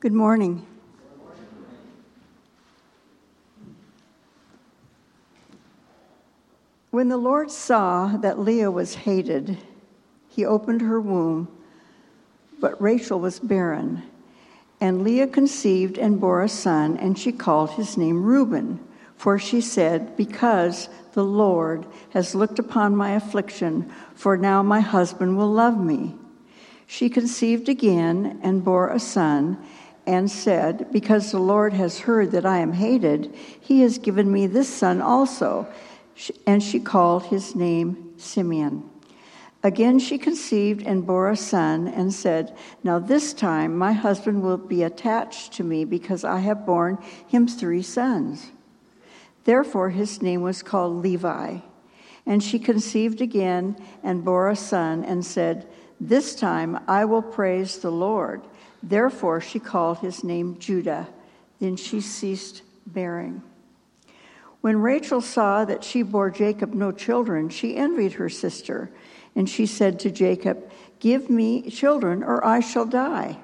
Good morning. When the Lord saw that Leah was hated, he opened her womb, but Rachel was barren. And Leah conceived and bore a son, and she called his name Reuben, for she said, Because the Lord has looked upon my affliction, for now my husband will love me. She conceived again and bore a son and said, Because the Lord has heard that I am hated, he has given me this son also. And she called his name Simeon. Again she conceived and bore a son and said, Now this time my husband will be attached to me because I have borne him three sons. Therefore his name was called Levi. And she conceived again and bore a son and said, This time I will praise the Lord. Therefore she called his name Judah. Then she ceased bearing. When Rachel saw that she bore Jacob no children, she envied her sister, and she said to Jacob, Give me children, or I shall die.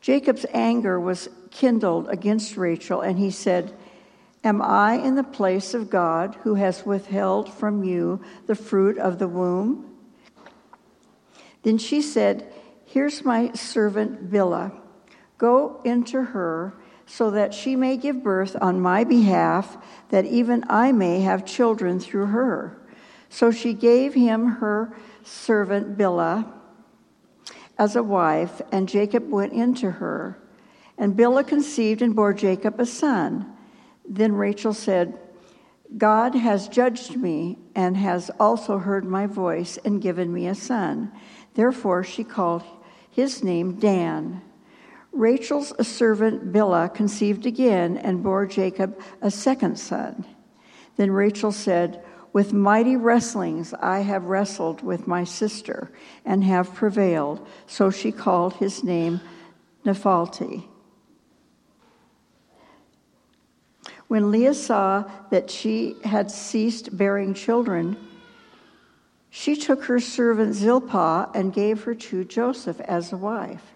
Jacob's anger was kindled against Rachel, and he said, Am I in the place of God who has withheld from you the fruit of the womb? Then she said, Here's my servant Bilhah. Go into her so that she may give birth on my behalf, that even I may have children through her. So she gave him her servant Bilhah as a wife, and Jacob went into her. And Bilhah conceived and bore Jacob a son. Then Rachel said, God has judged me and has also heard my voice and given me a son. Therefore she called his name Dan. Rachel's servant Bilhah conceived again and bore Jacob a second son. Then Rachel said, With mighty wrestlings I have wrestled with my sister and have prevailed. So she called his name Naphtali. When Leah saw that she had ceased bearing children, she took her servant Zilpah and gave her to Joseph as a wife.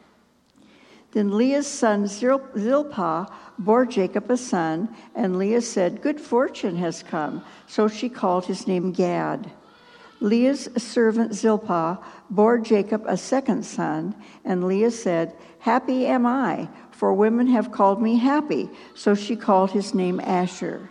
Then Leah's son Zilpah bore Jacob a son, and Leah said, Good fortune has come. So she called his name Gad. Leah's servant Zilpah bore Jacob a second son, and Leah said, Happy am I, for women have called me happy. So she called his name Asher.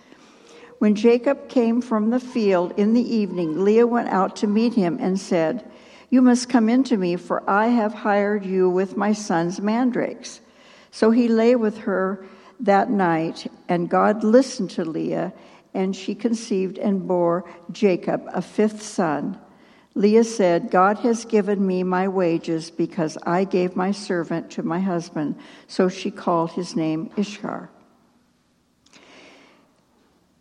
When Jacob came from the field in the evening, Leah went out to meet him and said, You must come in to me, for I have hired you with my son's mandrakes. So he lay with her that night, and God listened to Leah, and she conceived and bore Jacob a fifth son. Leah said, God has given me my wages because I gave my servant to my husband. So she called his name Issachar.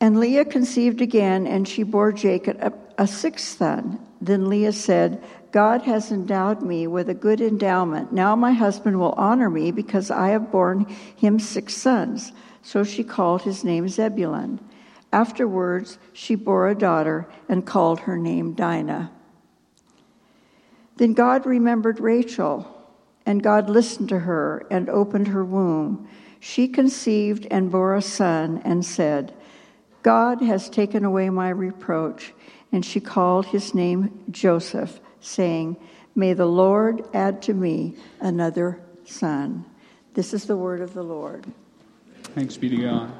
And Leah conceived again, and she bore Jacob a, a, sixth son. Then Leah said, God has endowed me with a good endowment. Now my husband will honor me because I have borne him six sons. So she called his name Zebulun. Afterwards, she bore a daughter and called her name Dinah. Then God remembered Rachel, and God listened to her and opened her womb. She conceived and bore a son and said, God has taken away my reproach. And she called his name Joseph, saying, May the Lord add to me another son. This is the word of the Lord. Thanks be to God.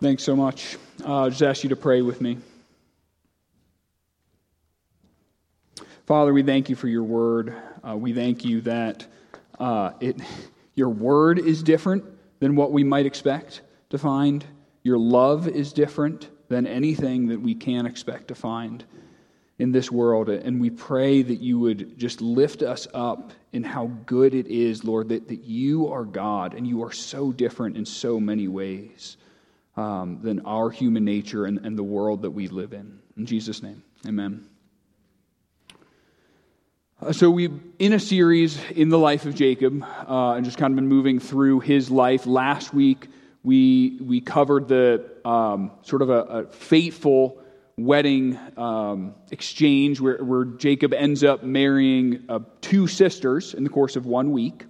Thanks so much. Uh, I'll just ask you to pray with me. Father, we thank you for your word. Uh, we thank you that uh, it, your word is different than what we might expect to find Your love is different than anything that we can expect to find in this world. And we pray that you would just lift us up in how good it is, Lord, that, that you are God and you are so different in so many ways um, than our human nature and, and the world that we live in. In Jesus' name, amen. Uh, so we in a series in the life of Jacob, uh, and just kind of been moving through his life. Last week we we covered the um, sort of a, a fateful wedding um, exchange where, where Jacob ends up marrying uh, two sisters in the course of one week,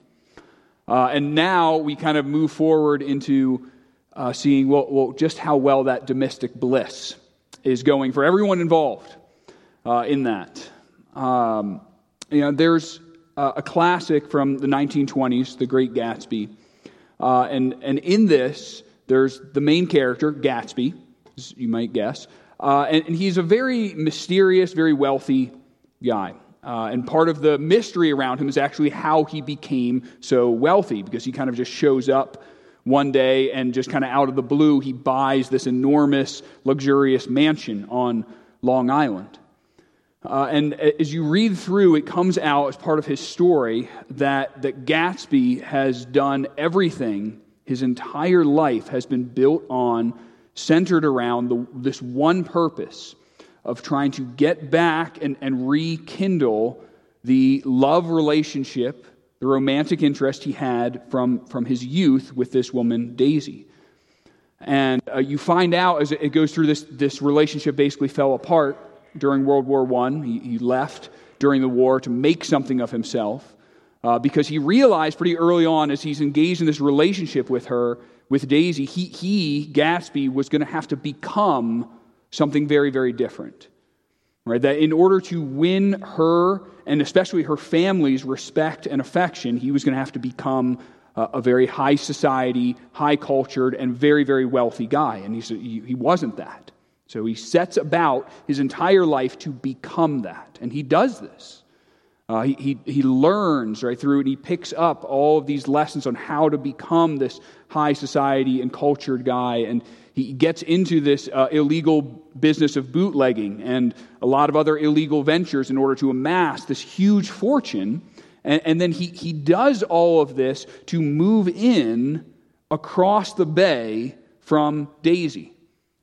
uh, and now we kind of move forward into uh, seeing well, well, just how well that domestic bliss is going for everyone involved uh, in that. Um, you know, there's a, a classic from the 1920s, The Great Gatsby, uh, and and in this, there's the main character, Gatsby, as you might guess, uh, and, and, he's a very mysterious, very wealthy guy. Uh, and part of the mystery around him is actually how he became so wealthy, because he kind of just shows up one day and just kind of out of the blue, he buys this enormous, luxurious mansion on Long Island. Uh, and as you read through, it comes out as part of his story that, that Gatsby has done everything, his entire life has been built on, centered around the, this one purpose of trying to get back and, and rekindle the love relationship the romantic interest he had from, from his youth with this woman, Daisy. And uh, you find out as it goes through this, this relationship basically fell apart during World War I. He, he left during the war to make something of himself uh, because he realized pretty early on as he's engaged in this relationship with her, with Daisy, he, he Gatsby, was going to have to become something very, very different. Right? That in order to win her and especially her family's respect and affection, he was going to have to become a, a very high society, high cultured, and very, very wealthy guy. And he, he wasn't that. So he sets about his entire life to become that. And he does this. Uh, he, he, he learns right through and he picks up all of these lessons on how to become this high society and cultured guy. And he gets into this uh, illegal business of bootlegging and a lot of other illegal ventures in order to amass this huge fortune. And, and then he, he does all of this to move in across the bay from Daisy.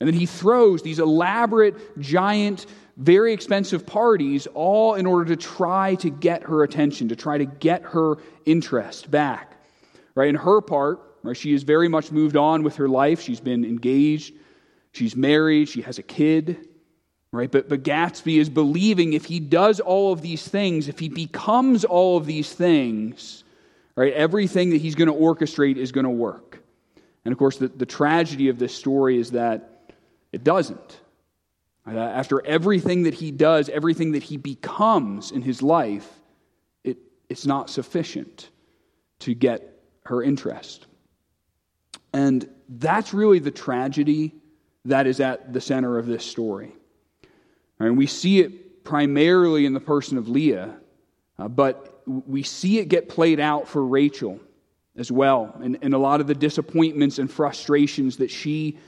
And then he throws these elaborate, giant, very expensive parties, all in order to try to get her attention, to try to get her interest back. Right? In her part, Right? She has very much moved on with her life. She's been engaged, she's married, she has a kid. Right? But, but Gatsby is believing if he does all of these things, if he becomes all of these things, right, everything that he's going to orchestrate is going to work. And of course, the, the tragedy of this story is that it doesn't. After everything that he does, everything that he becomes in his life, it, it's not sufficient to get her interest. And that's really the tragedy that is at the center of this story. And we see it primarily in the person of Leah, uh, but we see it get played out for Rachel as well, and, and a lot of the disappointments and frustrations that she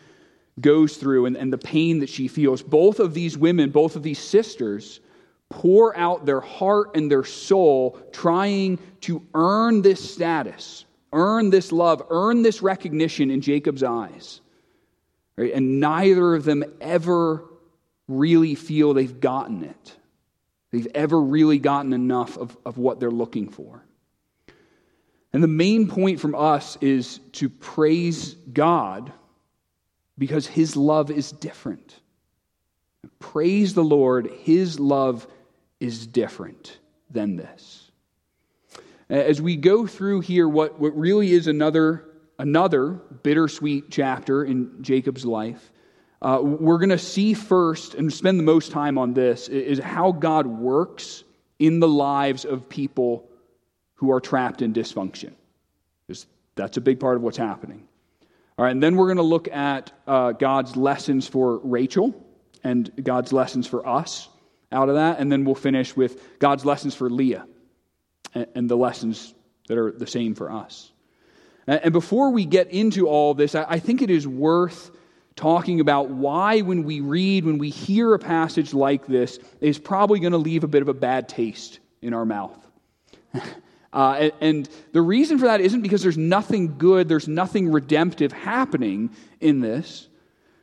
goes through and, and the pain that she feels. Both of these women, both of these sisters, pour out their heart and their soul trying to earn this status earn this love, earn this recognition in Jacob's eyes. Right? And neither of them ever really feel they've gotten it. They've ever really gotten enough of, of what they're looking for. And the main point from us is to praise God because his love is different. Praise the Lord, his love is different than this as we go through here what, what really is another, another bittersweet chapter in Jacob's life, uh, we're going to see first and spend the most time on this is how God works in the lives of people who are trapped in dysfunction. Because that's a big part of what's happening. All right, and then we're going to look at uh, God's lessons for Rachel and God's lessons for us out of that. And then we'll finish with God's lessons for Leah and the lessons that are the same for us. And before we get into all this, I think it is worth talking about why, when we read, when we hear a passage like this, is probably going to leave a bit of a bad taste in our mouth. uh, and, and the reason for that isn't because there's nothing good, there's nothing redemptive happening in this.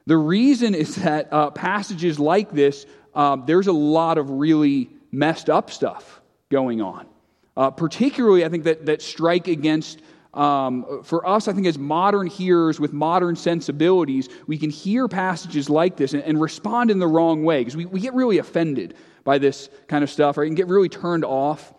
The reason is that uh, passages like this, uh, there's a lot of really messed up stuff going on. Uh, particularly, I think that, that strike against um, for us, I think as modern hearers with modern sensibilities, we can hear passages like this and, and respond in the wrong way because we, we get really offended by this kind of stuff, right? And get really turned off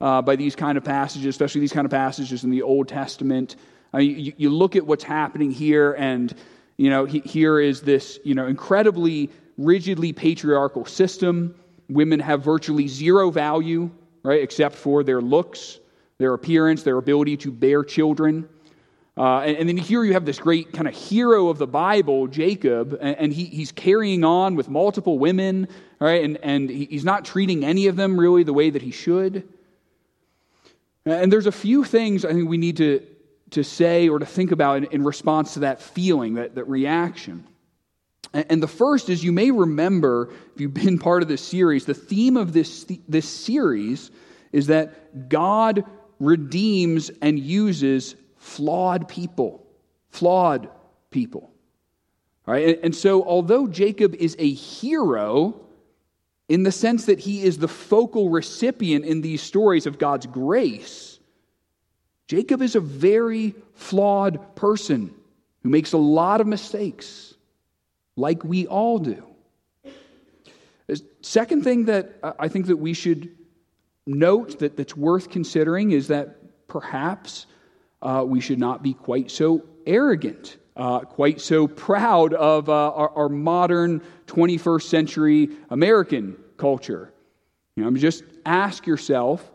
uh, by these kind of passages, especially these kind of passages in the Old Testament. I mean, you, you, look at what's happening here, and you know, he, here is this you know incredibly rigidly patriarchal system. Women have virtually zero value, right, except for their looks their appearance, their ability to bear children. Uh, and, and, then here you have this great kind of hero of the Bible, Jacob, and, and he, he's carrying on with multiple women, right? And, and he's not treating any of them really the way that he should. And there's a few things I think we need to, to say or to think about in, in response to that feeling, that, that reaction. And, the first is you may remember, if you've been part of this series, the theme of this, this series is that God redeems and uses flawed people. Flawed people. All right? And so, although Jacob is a hero in the sense that he is the focal recipient in these stories of God's grace, Jacob is a very flawed person who makes a lot of mistakes, like we all do. Second thing that I think that we should note that, that's worth considering is that perhaps uh, we should not be quite so arrogant, uh, quite so proud of uh, our, our, modern 21st century American culture. You know, just ask yourself,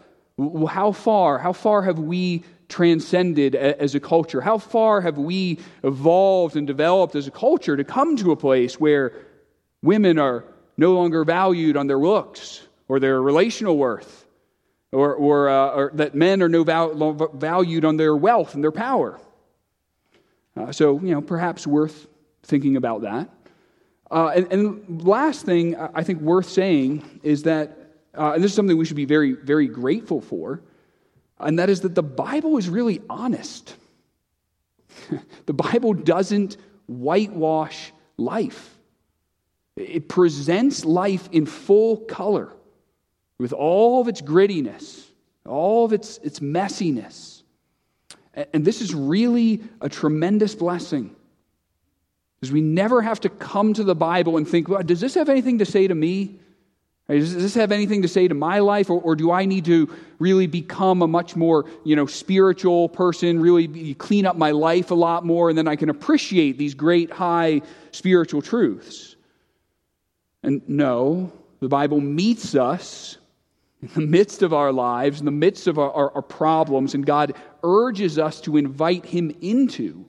how far, how far have we transcended as a culture? How far have we evolved and developed as a culture to come to a place where women are no longer valued on their looks or their relational worth? or, or, uh, or that men are no val- valued on their wealth and their power. Uh, so, you know, perhaps worth thinking about that. Uh, and, and, last thing I think worth saying is that, uh, and this is something we should be very, very grateful for, and that is that the Bible is really honest. the Bible doesn't whitewash life, it presents life in full color with all of its grittiness, all of its, its messiness. And this is really a tremendous blessing. Because we never have to come to the Bible and think, well, does this have anything to say to me? Does this have anything to say to my life? Or, or do I need to really become a much more you know, spiritual person, really be, clean up my life a lot more, and then I can appreciate these great high spiritual truths? And no, the Bible meets us in the midst of our lives, in the midst of our, our, our, problems, and God urges us to invite Him into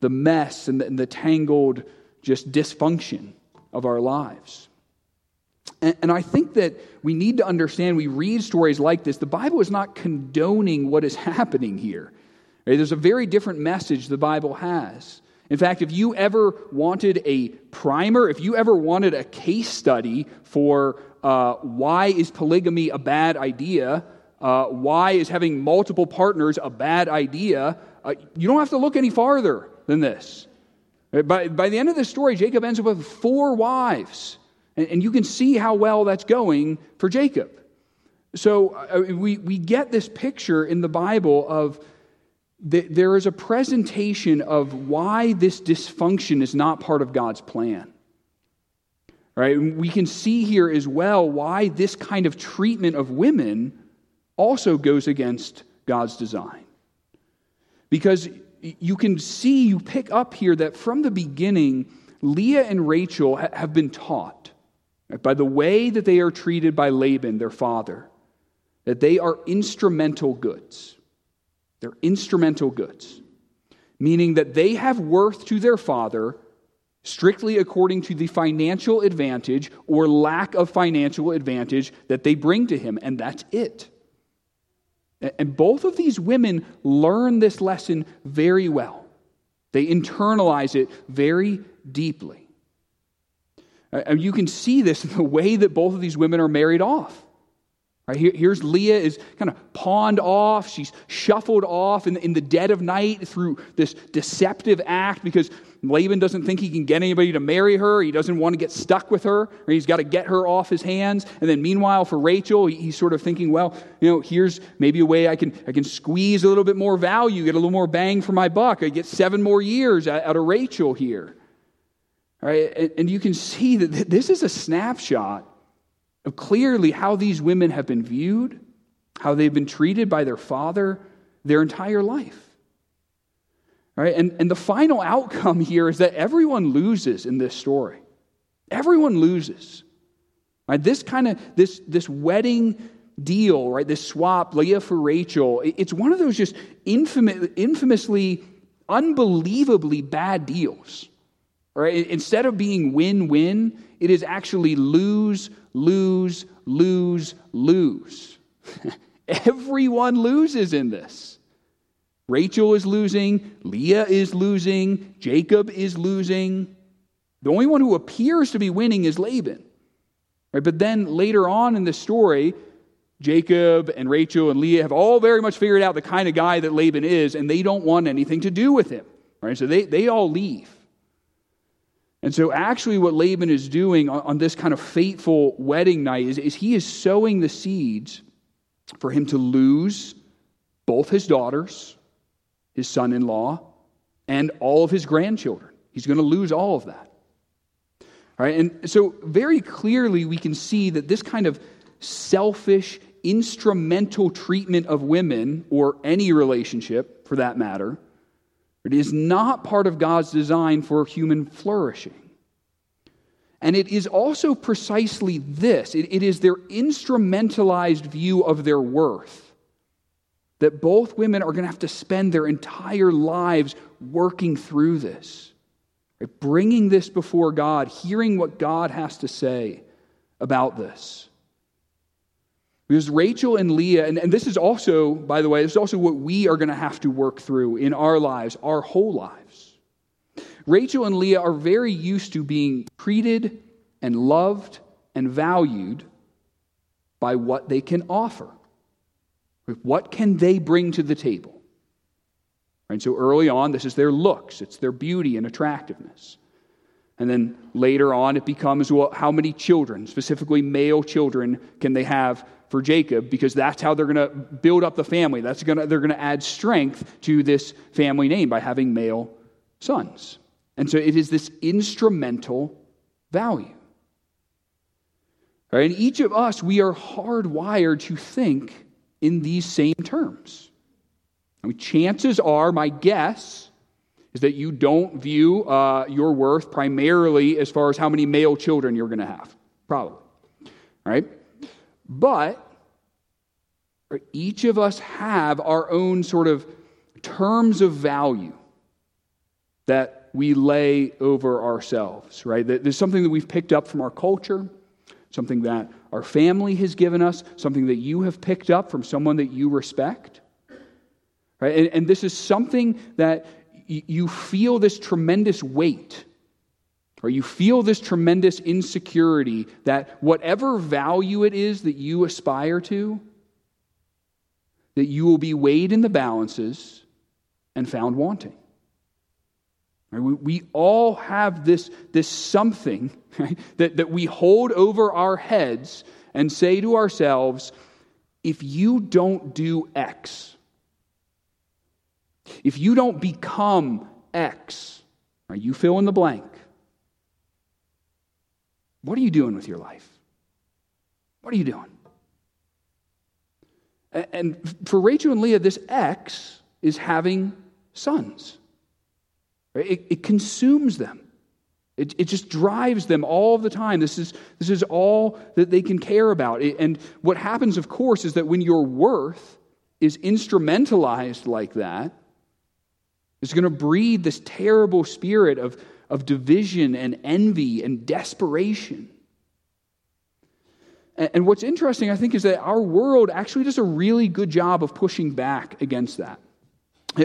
the mess and the, and the tangled just dysfunction of our lives. And, and I think that we need to understand, we read stories like this, the Bible is not condoning what is happening here. Right? There's a very different message the Bible has. In fact, if you ever wanted a primer, if you ever wanted a case study for uh, why is polygamy a bad idea? Uh, why is having multiple partners a bad idea? Uh, you don't have to look any farther than this. By, by the end of the story, Jacob ends up with four wives. And, and you can see how well that's going for Jacob. So uh, we, we get this picture in the Bible of the, there is a presentation of why this dysfunction is not part of God's plan. Right? We can see here as well why this kind of treatment of women also goes against God's design. Because you can see, you pick up here that from the beginning, Leah and Rachel have been taught by the way that they are treated by Laban, their father, that they are instrumental goods. They're instrumental goods, meaning that they have worth to their father strictly according to the financial advantage or lack of financial advantage that they bring to him, and that's it. And both of these women learn this lesson very well. They internalize it very deeply. And you can see this in the way that both of these women are married off. Right, here, here's Leah is kind of pawned off. She's shuffled off in, in the dead of night through this deceptive act because Laban doesn't think he can get anybody to marry her. He doesn't want to get stuck with her. Or he's got to get her off his hands. And then meanwhile, for Rachel, he's sort of thinking, well, you know, here's maybe a way I can, I can squeeze a little bit more value, get a little more bang for my buck. I get seven more years out of Rachel here. Right, And you can see that this is a snapshot clearly how these women have been viewed, how they've been treated by their father their entire life. Right? And, and the final outcome here is that everyone loses in this story. Everyone loses. Right? This kind of this this wedding deal, right? This swap, Leah for Rachel, it's one of those just infamous, infamously, unbelievably bad deals. Right? Instead of being win-win, it is actually lose, lose, lose, lose. Everyone loses in this. Rachel is losing, Leah is losing, Jacob is losing. The only one who appears to be winning is Laban. Right? But then later on in the story, Jacob and Rachel and Leah have all very much figured out the kind of guy that Laban is, and they don't want anything to do with him. Right? So they, they all leave. And so, actually, what Laban is doing on, on this kind of fateful wedding night is, is he is sowing the seeds for him to lose both his daughters his son in law, and all of his grandchildren. He's going to lose all of that. All right, and so very clearly we can see that this kind of selfish, instrumental treatment of women, or any relationship for that matter, it is not part of God's design for human flourishing. And it is also precisely this it, it is their instrumentalized view of their worth that both women are going to have to spend their entire lives working through this, right? bringing this before God, hearing what God has to say about this. Because Rachel and Leah, and, and this is also, by the way, this is also what we are going to have to work through in our lives, our whole lives. Rachel and Leah are very used to being treated and loved and valued by what they can offer. What can they bring to the table? Right, so early on, this is their looks, it's their beauty and attractiveness. And then later on, it becomes well, how many children, specifically male children, can they have for Jacob? Because that's how they're going to build up the family. That's gonna, they're going to add strength to this family name by having male sons. And so it is this instrumental value. Right? And each of us, we are hardwired to think in these same terms. I mean, chances are, my guess is that you don't view uh, your worth primarily as far as how many male children you're going to have. Probably. Right? But each of us have our own sort of terms of value that we lay over ourselves, right? There's something that we've picked up from our culture, something that our family has given us, something that you have picked up from someone that you respect. Right? And, and this is something that you feel this tremendous weight, or you feel this tremendous insecurity that whatever value it is that you aspire to, that you will be weighed in the balances and found wanting. We, all have this, this something right, that, that we hold over our heads and say to ourselves, if you don't do X, if you don't become X, right, you fill in the blank. What are you doing with your life? What are you doing? And for Rachel and Leah, this X is having sons. It, it consumes them. It, it just drives them all the time. This is, this is all that they can care about. And what happens, of course, is that when your worth is instrumentalized like that, it's going to breed this terrible spirit of, of division and envy and desperation. And, and what's interesting, I think, is that our world actually does a really good job of pushing back against that.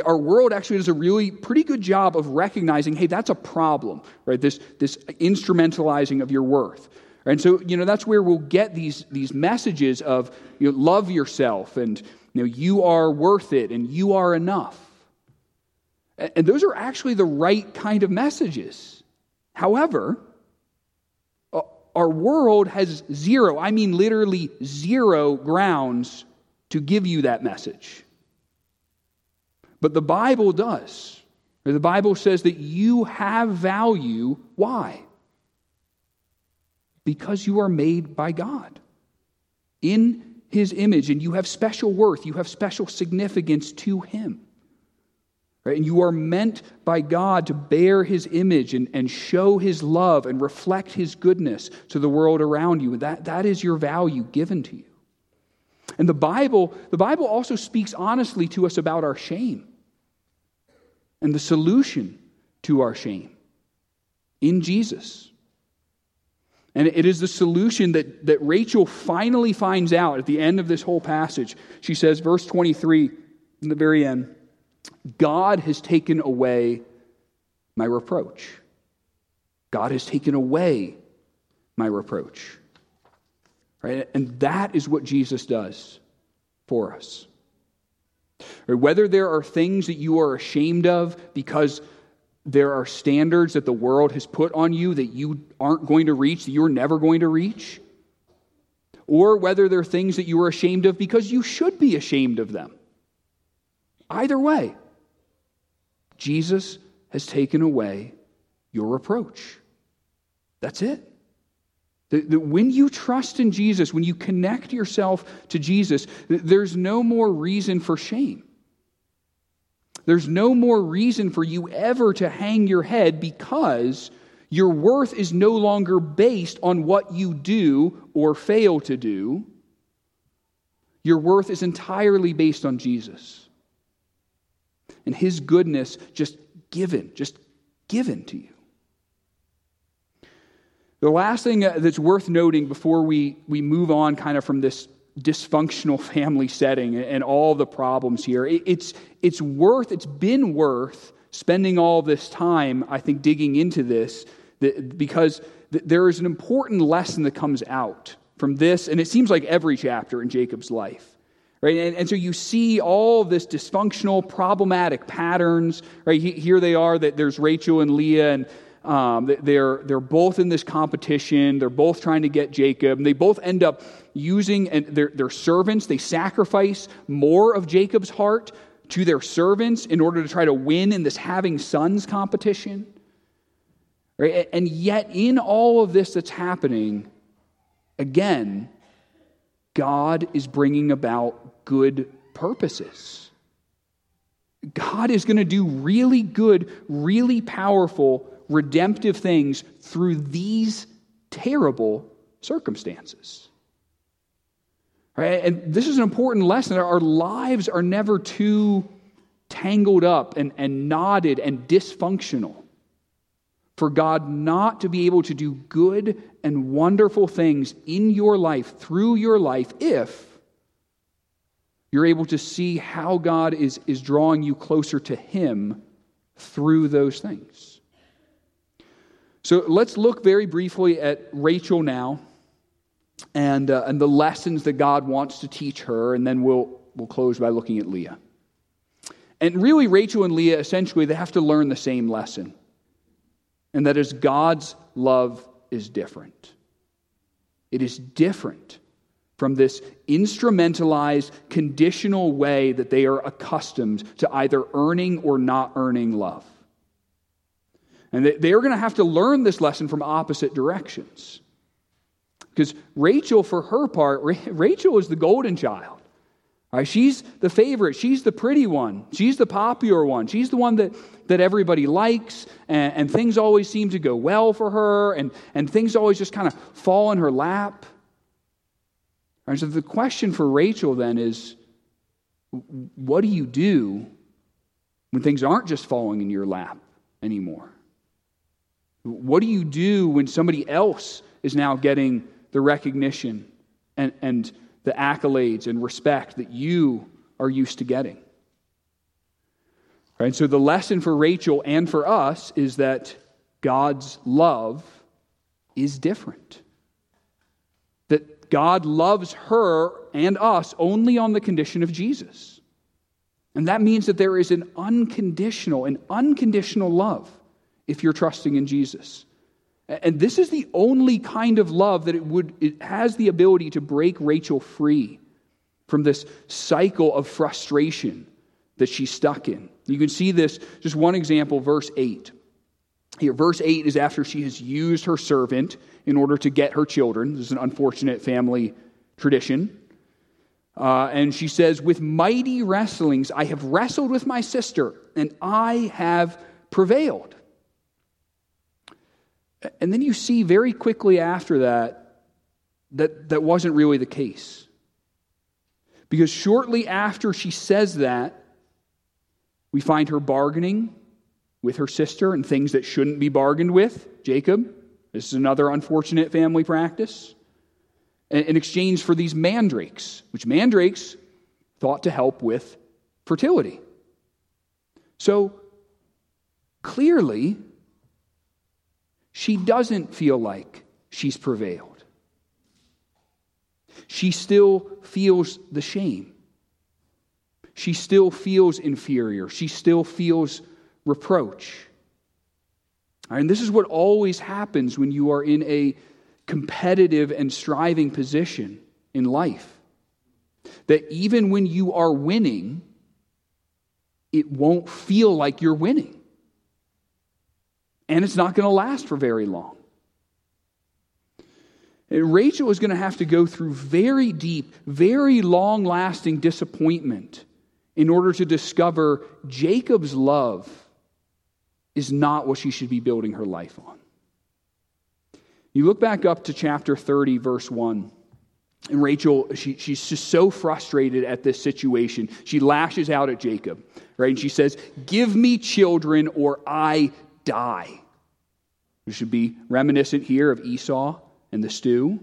our world actually does a really pretty good job of recognizing hey that's a problem right this this instrumentalizing of your worth and so you know that's where we'll get these these messages of you know, love yourself and you know you are worth it and you are enough and those are actually the right kind of messages however uh, our world has zero i mean literally zero grounds to give you that message but the Bible does. The Bible says that you have value. Why? Because you are made by God in His image, and you have special worth, you have special significance to Him. Right? And you are meant by God to bear His image and, and show His love and reflect His goodness to the world around you. That, that is your value given to you. And the Bible, the Bible also speaks honestly to us about our shame and the solution to our shame in Jesus. And it is the solution that, that Rachel finally finds out at the end of this whole passage. She says, verse 23, in the very end, God has taken away my reproach. God has taken away my reproach. Right? And that is what Jesus does for us. Whether there are things that you are ashamed of because there are standards that the world has put on you that you aren't going to reach, that you're never going to reach. Or whether there are things that you are ashamed of because you should be ashamed of them. Either way, Jesus has taken away your reproach. That's it. That when you trust in Jesus, when you connect yourself to Jesus, there's no more reason for shame. There's no more reason for you ever to hang your head because your worth is no longer based on what you do or fail to do. Your worth is entirely based on Jesus and his goodness just given, just given to you. The last thing uh, that's worth noting before we, we move on kind of from this dysfunctional family setting and all the problems here, it's, it's worth, it's been worth spending all this time, I think, digging into this because there is an important lesson that comes out from this, and it seems like every chapter in Jacob's life. Right? And, and so you see all this dysfunctional, problematic patterns. Right? Here they are that there's Rachel and Leah, and um, they're, they're both in this competition. They're both trying to get Jacob. And they both end up using and their, their servants. They sacrifice more of Jacob's heart to their servants in order to try to win in this having sons competition. Right? And yet, in all of this that's happening, again, God is bringing about good purposes. God is going to do really good, really powerful redemptive things through these terrible circumstances. Right? And this is an important lesson. Our lives are never too tangled up and, and knotted and dysfunctional for God not to be able to do good and wonderful things in your life, through your life, if you're able to see how God is, is drawing you closer to Him through those things. So let's look very briefly at Rachel now and, uh, and the lessons that God wants to teach her, and then we'll, we'll close by looking at Leah. And really, Rachel and Leah essentially they have to learn the same lesson, and that is God's love is different. It is different from this instrumentalized, conditional way that they are accustomed to either earning or not earning love. And they, are going to have to learn this lesson from opposite directions. Because Rachel, for her part, Rachel is the golden child. Right? She's the favorite. She's the pretty one. She's the popular one. She's the one that, that everybody likes, and, and things always seem to go well for her, and, and things always just kind of fall in her lap. Right? So the question for Rachel then is what do you do when things aren't just falling in your lap anymore? What do you do when somebody else is now getting the recognition and, and the accolades and respect that you are used to getting? Right? So the lesson for Rachel and for us is that God's love is different. God loves her and us only on the condition of Jesus. And that means that there is an unconditional, an unconditional love if you're trusting in Jesus. And this is the only kind of love that it would it has the ability to break Rachel free from this cycle of frustration that she's stuck in. You can see this, just one example, verse 8. Here, verse 8 is after she has used her servant in order to get her children. This is an unfortunate family tradition. Uh, and she says, With mighty wrestlings I have wrestled with my sister, and I have prevailed. And then you see very quickly after that that that wasn't really the case. Because shortly after she says that, we find her bargaining with her sister and things that shouldn't be bargained with, Jacob. This is another unfortunate family practice. In exchange for these mandrakes, which mandrakes thought to help with fertility. So clearly, she doesn't feel like she's prevailed. She still feels the shame. She still feels inferior. She still feels reproach. And this is what always happens when you are in a competitive and striving position in life. That even when you are winning, it won't feel like you're winning. And it's not going to last for very long. And Rachel is going to have to go through very deep, very long lasting disappointment in order to discover Jacob's love is not what she should be building her life on. You look back up to chapter 30, verse 1. And Rachel, she, she's just so frustrated at this situation. She lashes out at Jacob, right? And she says, Give me children or I die. We should be reminiscent here of Esau and the stew.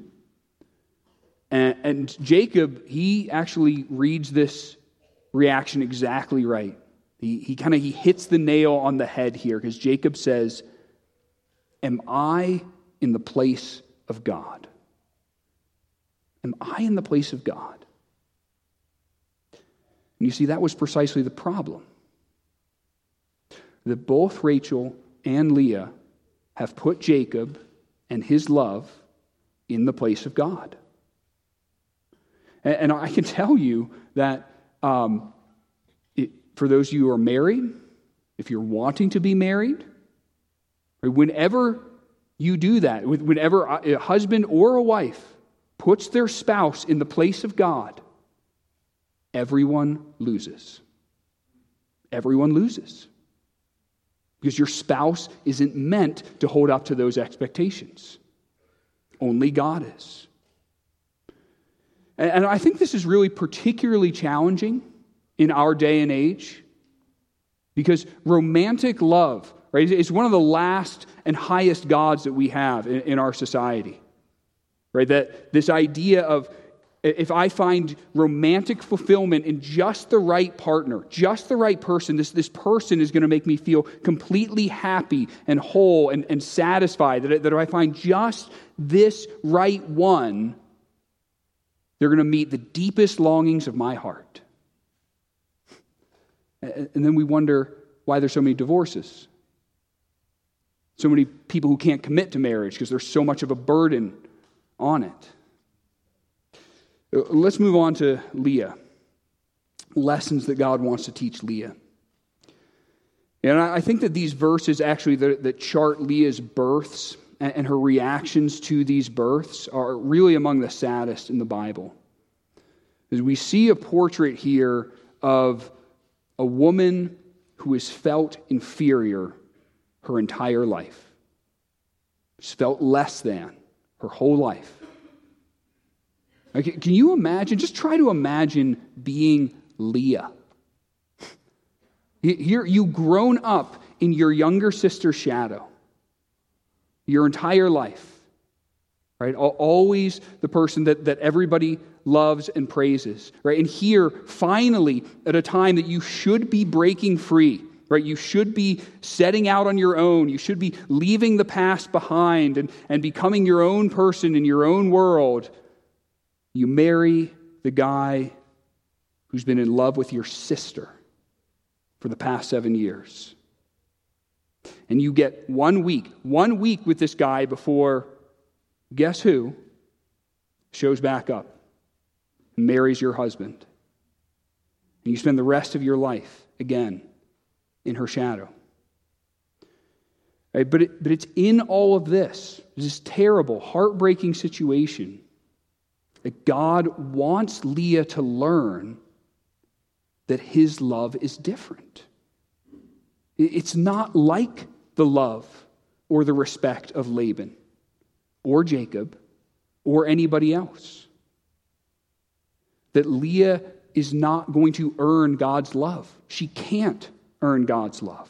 And, and Jacob, he actually reads this reaction exactly right. He, he kind of he hits the nail on the head here because Jacob says, Am I in the place of God? Am I in the place of God? And you see, that was precisely the problem. That both Rachel and Leah have put Jacob and his love in the place of God. And, I can tell you that um, for those of you who are married, if you're wanting to be married, whenever you do that, whenever a husband or a wife puts their spouse in the place of God, everyone loses. Everyone loses. Because your spouse isn't meant to hold up to those expectations. Only God is. And I think this is really particularly challenging in our day and age because romantic love, right, is one of the last and highest gods that we have in, in our society. Right? That this idea of if I find romantic fulfillment in just the right partner, just the right person, this, this person is going to make me feel completely happy and whole and, and satisfied. That, that if I find just this right one, they're going to meet the deepest longings of my heart. And then we wonder why there's so many divorces. So many people who can't commit to marriage because there's so much of a burden on it. Uh, let's move on to Leah. Lessons that God wants to teach Leah. And I think that these verses actually that, that chart Leah's births and her reactions to these births are really among the saddest in the Bible. As we see a portrait here of a woman who has felt inferior her entire life. She's felt less than her whole life. Can you imagine? Just try to imagine being Leah. Here, you've grown up in your younger sister's shadow your entire life right? Always the person that, that everybody loves and praises, right? And here, finally, at a time that you should be breaking free right? You should be setting out on your own. You should be leaving the past behind and, and becoming your own person in your own world. You marry the guy who's been in love with your sister for the past seven years. And you get one week, one week with this guy before, guess who, shows back up marries your husband. And you spend the rest of your life, again, in her shadow. Right? But, it, but it's in all of this, this terrible, heartbreaking situation, that God wants Leah to learn that his love is different. It's not like the love or the respect of Laban or Jacob or anybody else. That Leah is not going to earn God's love. She can't earn God's love.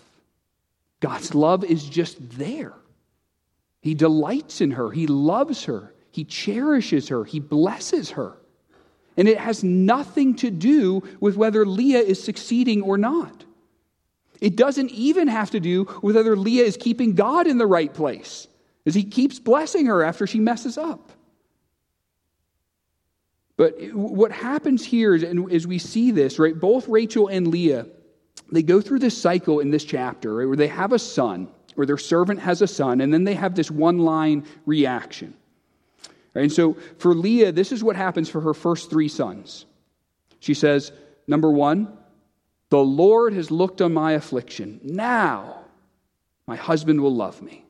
God's love is just there. He delights in her, He loves her, He cherishes her, He blesses her. And it has nothing to do with whether Leah is succeeding or not. It doesn't even have to do with whether Leah is keeping God in the right place, as He keeps blessing her after she messes up. But what happens here is, and as we see this, right, both Rachel and Leah, they go through this cycle in this chapter right, where they have a son, or their servant has a son, and then they have this one line reaction. Right, and so for Leah, this is what happens for her first three sons. She says, number one, the Lord has looked on my affliction. Now my husband will love me.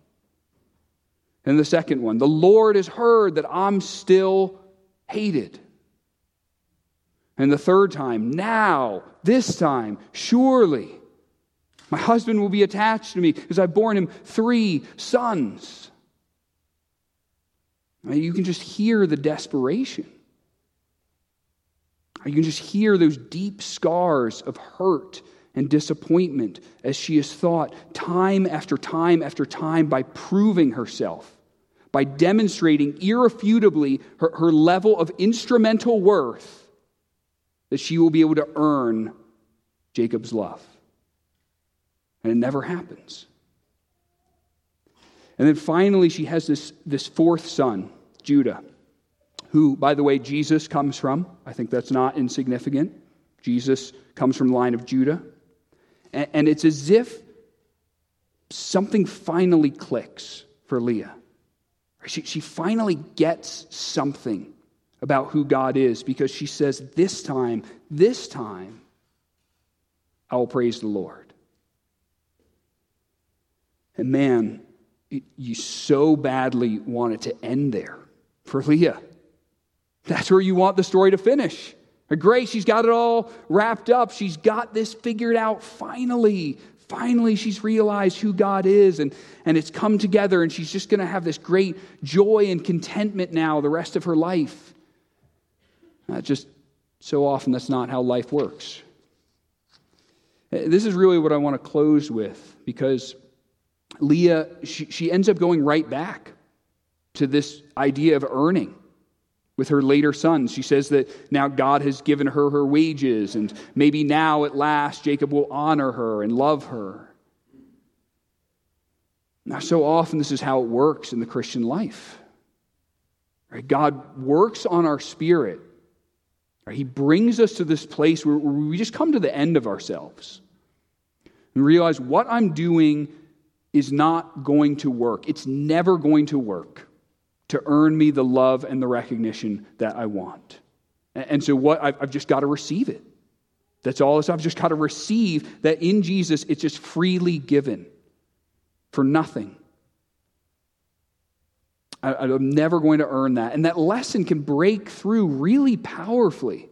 And the second one, the Lord has heard that I'm still hated. And the third time, now, this time, surely my husband will be attached to me because I've borne him three sons. You can just hear the desperation. You can just hear those deep scars of hurt and disappointment as she is thought time after time after time by proving herself, by demonstrating irrefutably her, her level of instrumental worth that she will be able to earn Jacob's love. And it never happens. And then finally, she has this, this fourth son, Judah, who, by the way, Jesus comes from. I think that's not insignificant. Jesus comes from the line of Judah. And, and it's as if something finally clicks for Leah. She, she finally gets something about who God is because she says, This time, this time, I will praise the Lord. And man, you so badly want it to end there for Leah. That's where you want the story to finish. Great, she's got it all wrapped up. She's got this figured out finally. Finally, she's realized who God is, and, and it's come together, and she's just going to have this great joy and contentment now the rest of her life. Uh, just so often, that's not how life works. Uh, this is really what I want to close with because Leah, she, she ends up going right back to this idea of earning with her later sons. She says that now God has given her her wages, and maybe now at last Jacob will honor her and love her. Now, so often this is how it works in the Christian life. Right? God works on our spirit he brings us to this place where we just come to the end of ourselves and realize what I'm doing is not going to work. It's never going to work to earn me the love and the recognition that I want. And so, what I've just got to receive it. That's all. I've just got to receive that in Jesus, it's just freely given for nothing. I, am never going to earn that. And that lesson can break through really powerfully,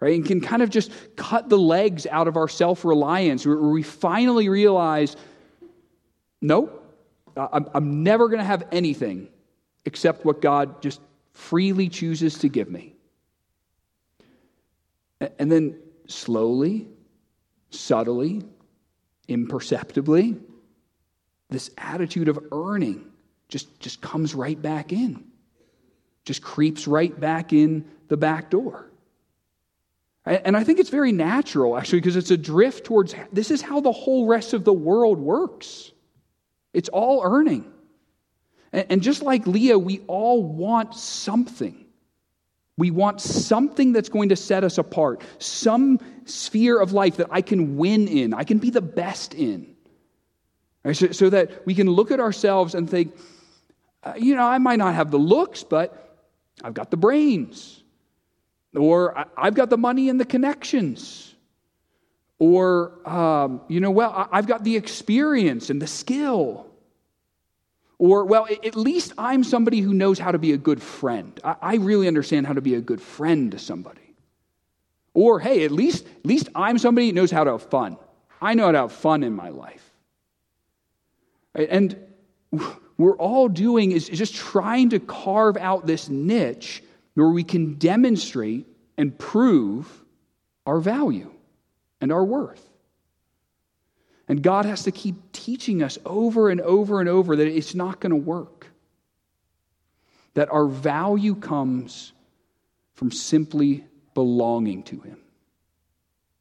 right? And can kind of just cut the legs out of our self reliance where we finally realize nope, I'm, I'm never going to have anything except what God just freely chooses to give me. And then slowly, subtly, imperceptibly, this attitude of earning just, just comes right back in, just creeps right back in the back door. And I think it's very natural, actually, because it's a drift towards this is how the whole rest of the world works. It's all earning. And just like Leah, we all want something. We want something that's going to set us apart, some sphere of life that I can win in, I can be the best in. Right? So, so, that we can look at ourselves and think, uh, you know, I might not have the looks, but I've got the brains. Or I've got the money and the connections. Or, um, you know, well, I've got the experience and the skill. Or, well, at least I'm somebody who knows how to be a good friend. I really understand how to be a good friend to somebody. Or, hey, at least, at least I'm somebody who knows how to have fun. I know how to have fun in my life. And we're all doing is just trying to carve out this niche where we can demonstrate and prove our value and our worth. And God has to keep teaching us over and over and over that it's not going to work. That our value comes from simply belonging to Him.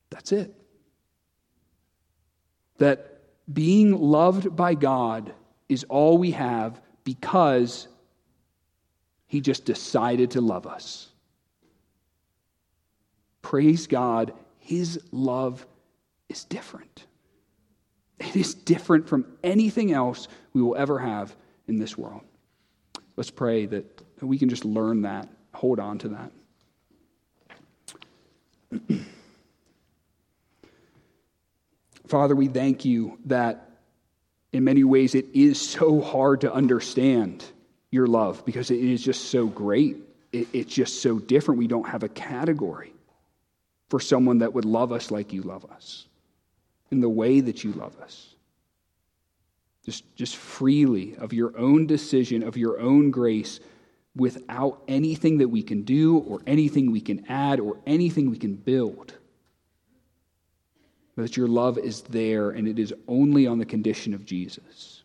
That's it. That being loved by God is all we have because He just decided to love us. Praise God, His love is different. It is different from anything else we will ever have in this world. Let's pray that we can just learn that, hold on to that. Father, we thank you that in many ways it is so hard to understand your love because it is just so great. It, it's just so different. We don't have a category for someone that would love us like you love us in the way that you love us. Just, just freely, of your own decision, of your own grace, without anything that we can do or anything we can add or anything we can build that your love is there and it is only on the condition of Jesus.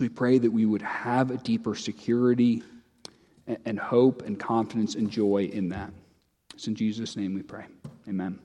We pray that we would have a deeper security and hope and confidence and joy in that. It's in Jesus' name we pray. Amen.